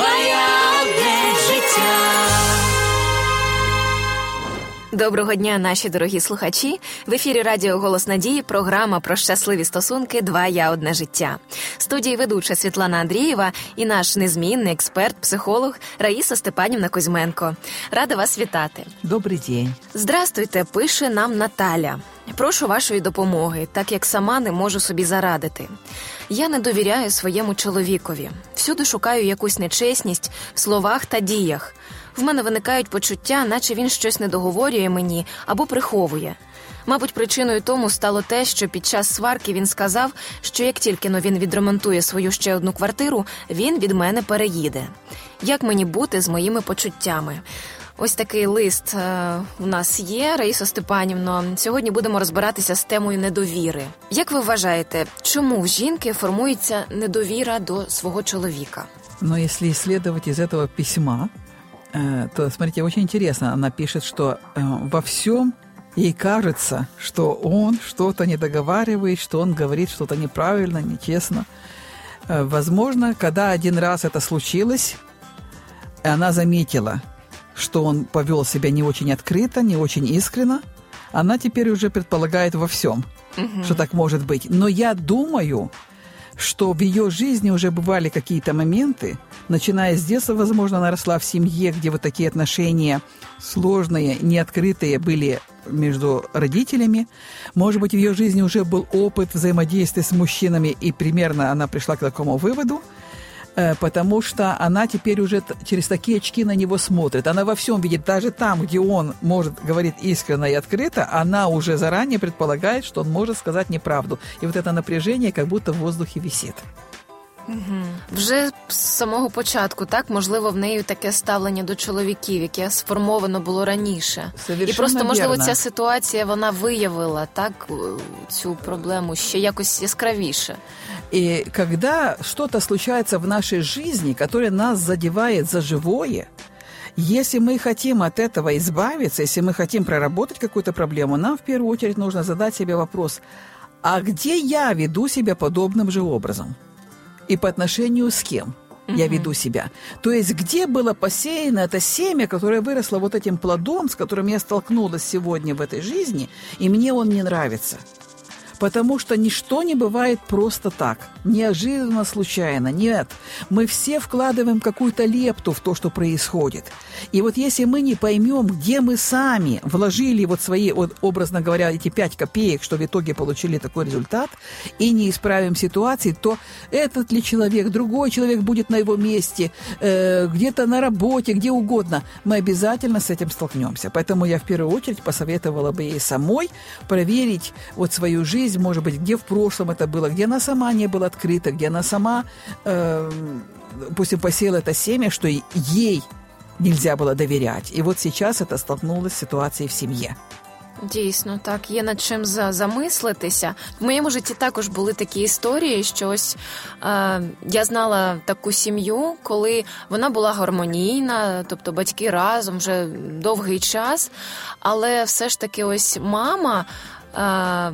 Твоя одне життя. Доброго дня, наші дорогі слухачі. В ефірі Радіо Голос Надії. Програма про щасливі стосунки Два я одне життя. Студії ведуча Світлана Андрієва і наш незмінний експерт, психолог Раїса Степанівна Кузьменко. Рада вас вітати. Добрий день. Здрастуйте, пише нам Наталя. Прошу вашої допомоги, так як сама не можу собі зарадити. Я не довіряю своєму чоловікові. Всюди шукаю якусь нечесність в словах та діях. В мене виникають почуття, наче він щось не договорює мені або приховує. Мабуть, причиною тому стало те, що під час сварки він сказав, що як тільки но він відремонтує свою ще одну квартиру, він від мене переїде. Як мені бути з моїми почуттями? Ось такий лист е, у нас є, Раїсо Степанівно. Сьогодні будемо розбиратися з темою недовіри. Як ви вважаєте, чому в жінки формується недовіра до свого чоловіка? Но если исследовать из этого письма, э, то, смотрите, очень интересно. Она пишет, что э, во всем ей кажется, что он что-то не договаривает, что он говорит что-то неправильно, нечестно. Э, Возможно, когда один раз это случилось, и она заметила, что он повел себя не очень открыто, не очень искренно, она теперь уже предполагает во всем, что так может быть. Но я думаю, что в ее жизни уже бывали какие-то моменты, начиная с детства, возможно, она росла в семье, где вот такие отношения сложные, неоткрытые были между родителями. Может быть, в ее жизни уже был опыт взаимодействия с мужчинами, и примерно она пришла к такому выводу, потому что она теперь уже через такие очки на него смотрит. Она во всем видит, даже там, где он может говорить искренне и открыто, она уже заранее предполагает, что он может сказать неправду. И вот это напряжение как будто в воздухе висит. Вже з самого початку, так можливо, в неї таке ставлення до чоловіків, яке сформовано було раніше, і Совершенно просто можливо вірно. ця ситуація вона виявила так е, цю проблему ще якось яскравіше. И когда что-то случается в нашей жизни, которое нас задевает за живое, если мы хотим от этого избавиться, если мы хотим проработать какую-то проблему, нам в первую очередь нужно задать себе вопрос, а где я веду себя подобным же образом? И по отношению с кем? я веду себя. То есть где было посеяно это семя, которое выросло вот этим плодом, с которым я столкнулась сегодня в этой жизни, и мне он не нравится. Потому что ничто не бывает просто так, неожиданно, случайно. Нет, мы все вкладываем какую-то лепту в то, что происходит. И вот если мы не поймем, где мы сами вложили вот свои, вот, образно говоря, эти пять копеек, что в итоге получили такой результат, и не исправим ситуации, то этот ли человек, другой человек будет на его месте, э, где-то на работе, где угодно, мы обязательно с этим столкнемся. Поэтому я в первую очередь посоветовала бы ей самой проверить вот свою жизнь, может быть, где в прошлом это было, где она сама не была открыта, где она сама, э, допустим, посеяла это семя, что и- ей нельзя было доверять. И вот сейчас это столкнулось с ситуацией в семье. Дійсно, так є над чим за, замислитися. В моєму житті також були такі історії, що ось е, я знала таку сім'ю, коли вона була гармонійна, тобто батьки разом вже довгий час, але все ж таки, ось мама. Е,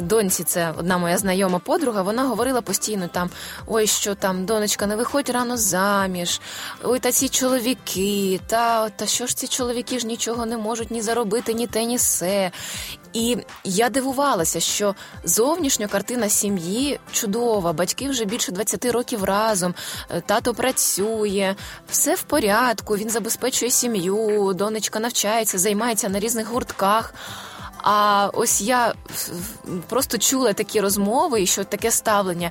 Доньці, це одна моя знайома подруга, вона говорила постійно там: ой, що там, донечка, не виходь рано заміж, ой, та ці чоловіки, та, та що ж ці чоловіки ж нічого не можуть ні заробити, ні те, ні се. І я дивувалася, що зовнішня картина сім'ї чудова, батьки вже більше 20 років разом, е, тато працює, все в порядку, він забезпечує сім'ю, донечка навчається, займається на різних гуртках. А ось я просто чула такі розмови і що таке ставлення.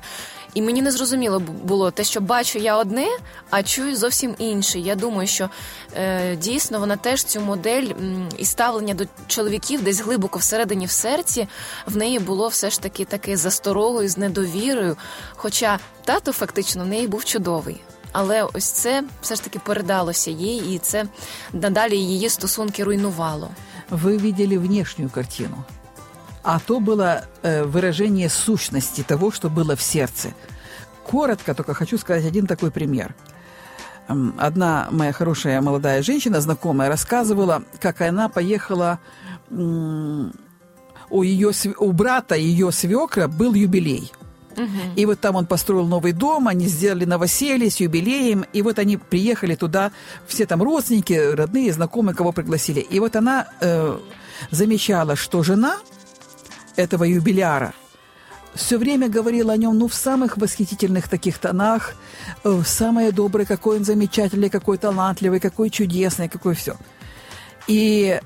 І мені не зрозуміло було те, що бачу я одне, а чую зовсім інше. Я думаю, що е, дійсно вона теж цю модель м, і ставлення до чоловіків десь глибоко всередині в серці в неї було все ж таки таке засторогою, з недовірою. Хоча тато фактично в неї був чудовий. Але ось це все ж таки передалося їй, і це надалі її стосунки руйнувало. Вы видели внешнюю картину, а то было э, выражение сущности того, что было в сердце. Коротко только хочу сказать один такой пример. Одна моя хорошая молодая женщина, знакомая, рассказывала, как она поехала у, ее, у брата ее свекра был юбилей. И вот там он построил новый дом, они сделали новоселье с юбилеем, и вот они приехали туда, все там родственники, родные, знакомые, кого пригласили. И вот она э, замечала, что жена этого юбиляра все время говорила о нем, ну, в самых восхитительных таких тонах, э, самое доброе, какой он замечательный, какой талантливый, какой чудесный, какой все. И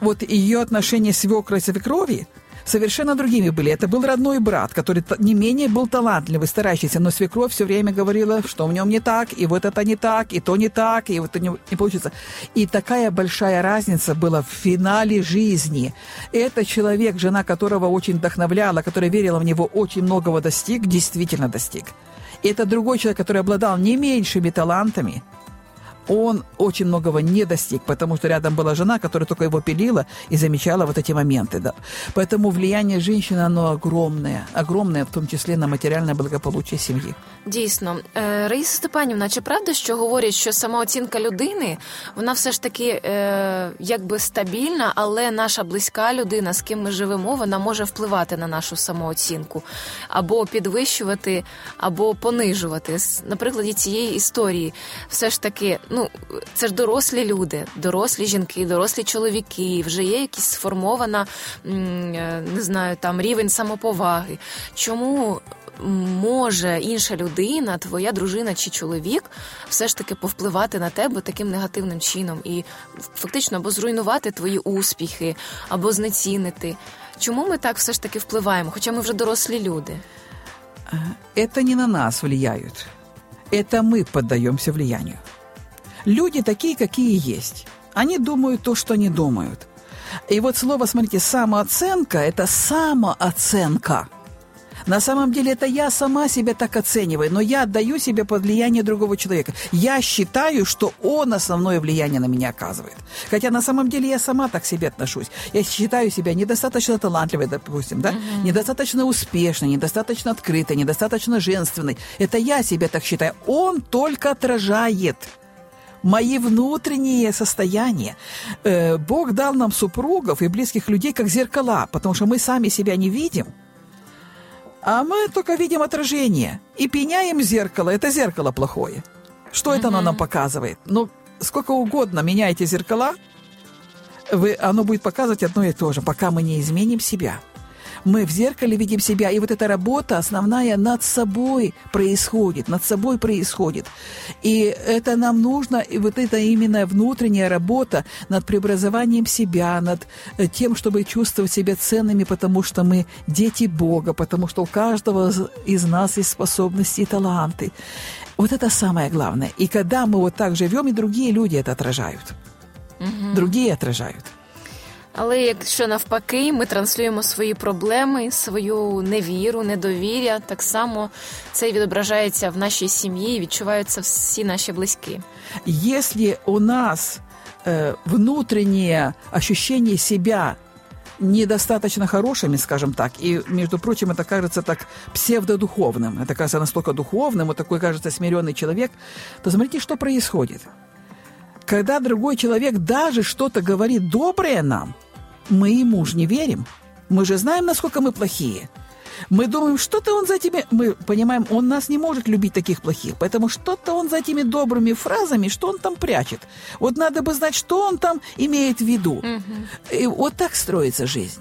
вот ее отношения свекра и свекрови – совершенно другими были. Это был родной брат, который не менее был талантливый, старающийся, но свекровь все время говорила, что в нем не так, и вот это не так, и то не так, и вот это не, не получится. И такая большая разница была в финале жизни. Это человек, жена которого очень вдохновляла, которая верила в него, очень многого достиг, действительно достиг. И это другой человек, который обладал не меньшими талантами – он очень многого не достиг, потому что рядом была жена, которая только его пилила и замечала вот эти моменты. Да. Поэтому влияние женщины, оно огромное, огромное, в том числе на материальное благополучие семьи. Дійсно, е, Раїса Степанівна, чи правда, що говорять, що самооцінка людини, вона все ж таки е, якби стабільна, але наша близька людина, з ким ми живемо, вона може впливати на нашу самооцінку або підвищувати, або понижувати. На прикладі цієї історії, все ж таки, ну ну це ж дорослі люди, дорослі жінки, дорослі чоловіки. Вже є якась сформована, е, не знаю, там рівень самоповаги. Чому? Може інша людина, твоя дружина чи чоловік, все ж таки повпливати на тебе таким негативним чином і фактично або зруйнувати твої успіхи, або знецінити. Чому ми так все ж таки впливаємо? Хоча ми вже дорослі люди? Это не на нас влияют. Это мы поддаемся влиянию. Люди такие, какие есть. Они думают то, что они думают. И вот слово, смотрите, самооценка – это самооценка. На самом деле это я сама себя так оцениваю, но я отдаю себе под влияние другого человека. Я считаю, что он основное влияние на меня оказывает. Хотя на самом деле я сама так к себе отношусь. Я считаю себя недостаточно талантливой, допустим, да? Uh-huh. недостаточно успешной, недостаточно открытой, недостаточно женственной. Это я себя так считаю. Он только отражает – мои внутренние состояния. Э, Бог дал нам супругов и близких людей как зеркала, потому что мы сами себя не видим, а мы только видим отражение и пеняем зеркало. Это зеркало плохое. Что это оно нам показывает? Ну, сколько угодно меняйте зеркала, вы, оно будет показывать одно и то же, пока мы не изменим себя – мы в зеркале видим себя, и вот эта работа основная над собой происходит, над собой происходит. И это нам нужно, и вот это именно внутренняя работа над преобразованием себя, над э, тем, чтобы чувствовать себя ценными, потому что мы дети Бога, потому что у каждого из нас есть способности и таланты. Вот это самое главное. И когда мы вот так живем, и другие люди это отражают. Угу. Другие отражают. Але якщо навпаки, ми транслюємо свої проблеми, свою невіру, недовір'я, так само це відображається в нашій сім'ї, і відчуваються всі наші близькі. Если у нас э, внутреннее ощущение себя недостаточно хорошими, скажем так, и, между прочим, это кажется так псевдодуховным, это кажется настолько духовным, вот такой, кажется, смиренный человек, то смотрите, что происходит. Когда другой человек даже что-то говорит доброе нам, мы ему же не верим. Мы же знаем, насколько мы плохие. Мы думаем, что-то он за этими... Мы понимаем, он нас не может любить таких плохих, поэтому что-то он за этими добрыми фразами, что он там прячет. Вот надо бы знать, что он там имеет в виду. Угу. И вот так строится жизнь.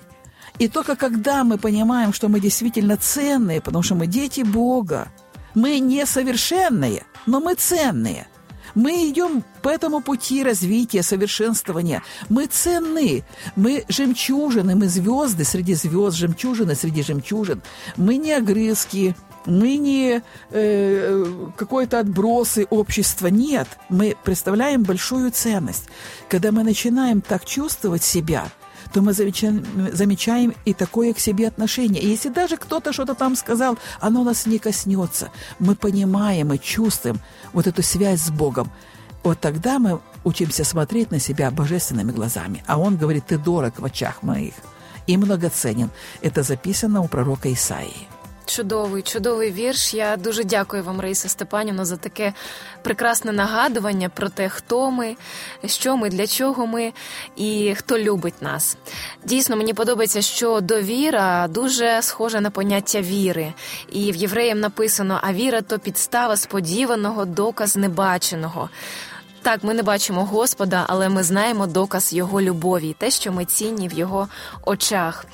И только когда мы понимаем, что мы действительно ценные, потому что мы дети Бога, мы несовершенные, но мы ценные – мы идем по этому пути развития, совершенствования. Мы ценны. Мы жемчужины, мы звезды среди звезд, жемчужины среди жемчужин. Мы не огрызки, мы не э, какой-то отбросы общества. Нет, мы представляем большую ценность. Когда мы начинаем так чувствовать себя – то мы замечаем, замечаем и такое к себе отношение. Если даже кто-то что-то там сказал, оно нас не коснется. Мы понимаем и чувствуем вот эту связь с Богом. Вот тогда мы учимся смотреть на себя божественными глазами. А он говорит, ты дорог в очах моих и многоценен. Это записано у пророка Исаии. Чудовий, чудовий вірш. Я дуже дякую вам, Раїса Степанівна, за таке прекрасне нагадування про те, хто ми, що ми, для чого ми і хто любить нас. Дійсно, мені подобається, що довіра дуже схожа на поняття віри. І в євреям написано: а віра то підстава сподіваного, доказ небаченого. Так, ми не бачимо Господа, але ми знаємо доказ Його любові, те, що ми цінні в його очах.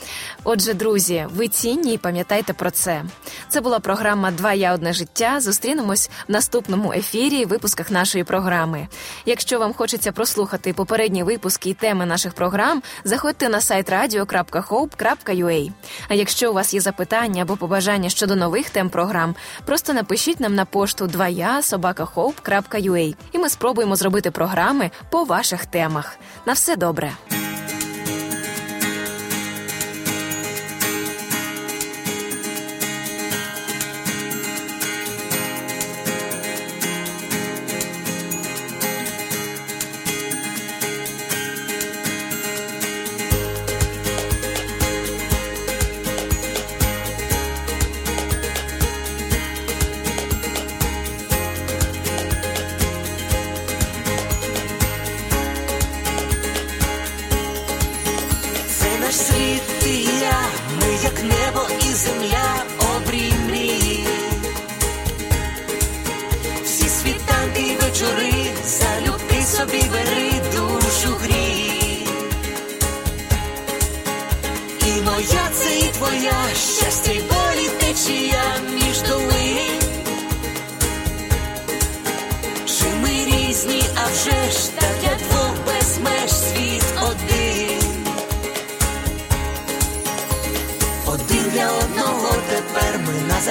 Отже, друзі, ви цінні і пам'ятайте про це. Це була програма Два я одне життя. Зустрінемось в наступному ефірі і випусках нашої програми. Якщо вам хочеться прослухати попередні випуски і теми наших програм, заходьте на сайт radio.hope.ua. А якщо у вас є запитання або побажання щодо нових тем програм, просто напишіть нам на пошту 2я собакаhope.ua і ми спробуємо зробити програми по ваших темах. На все добре.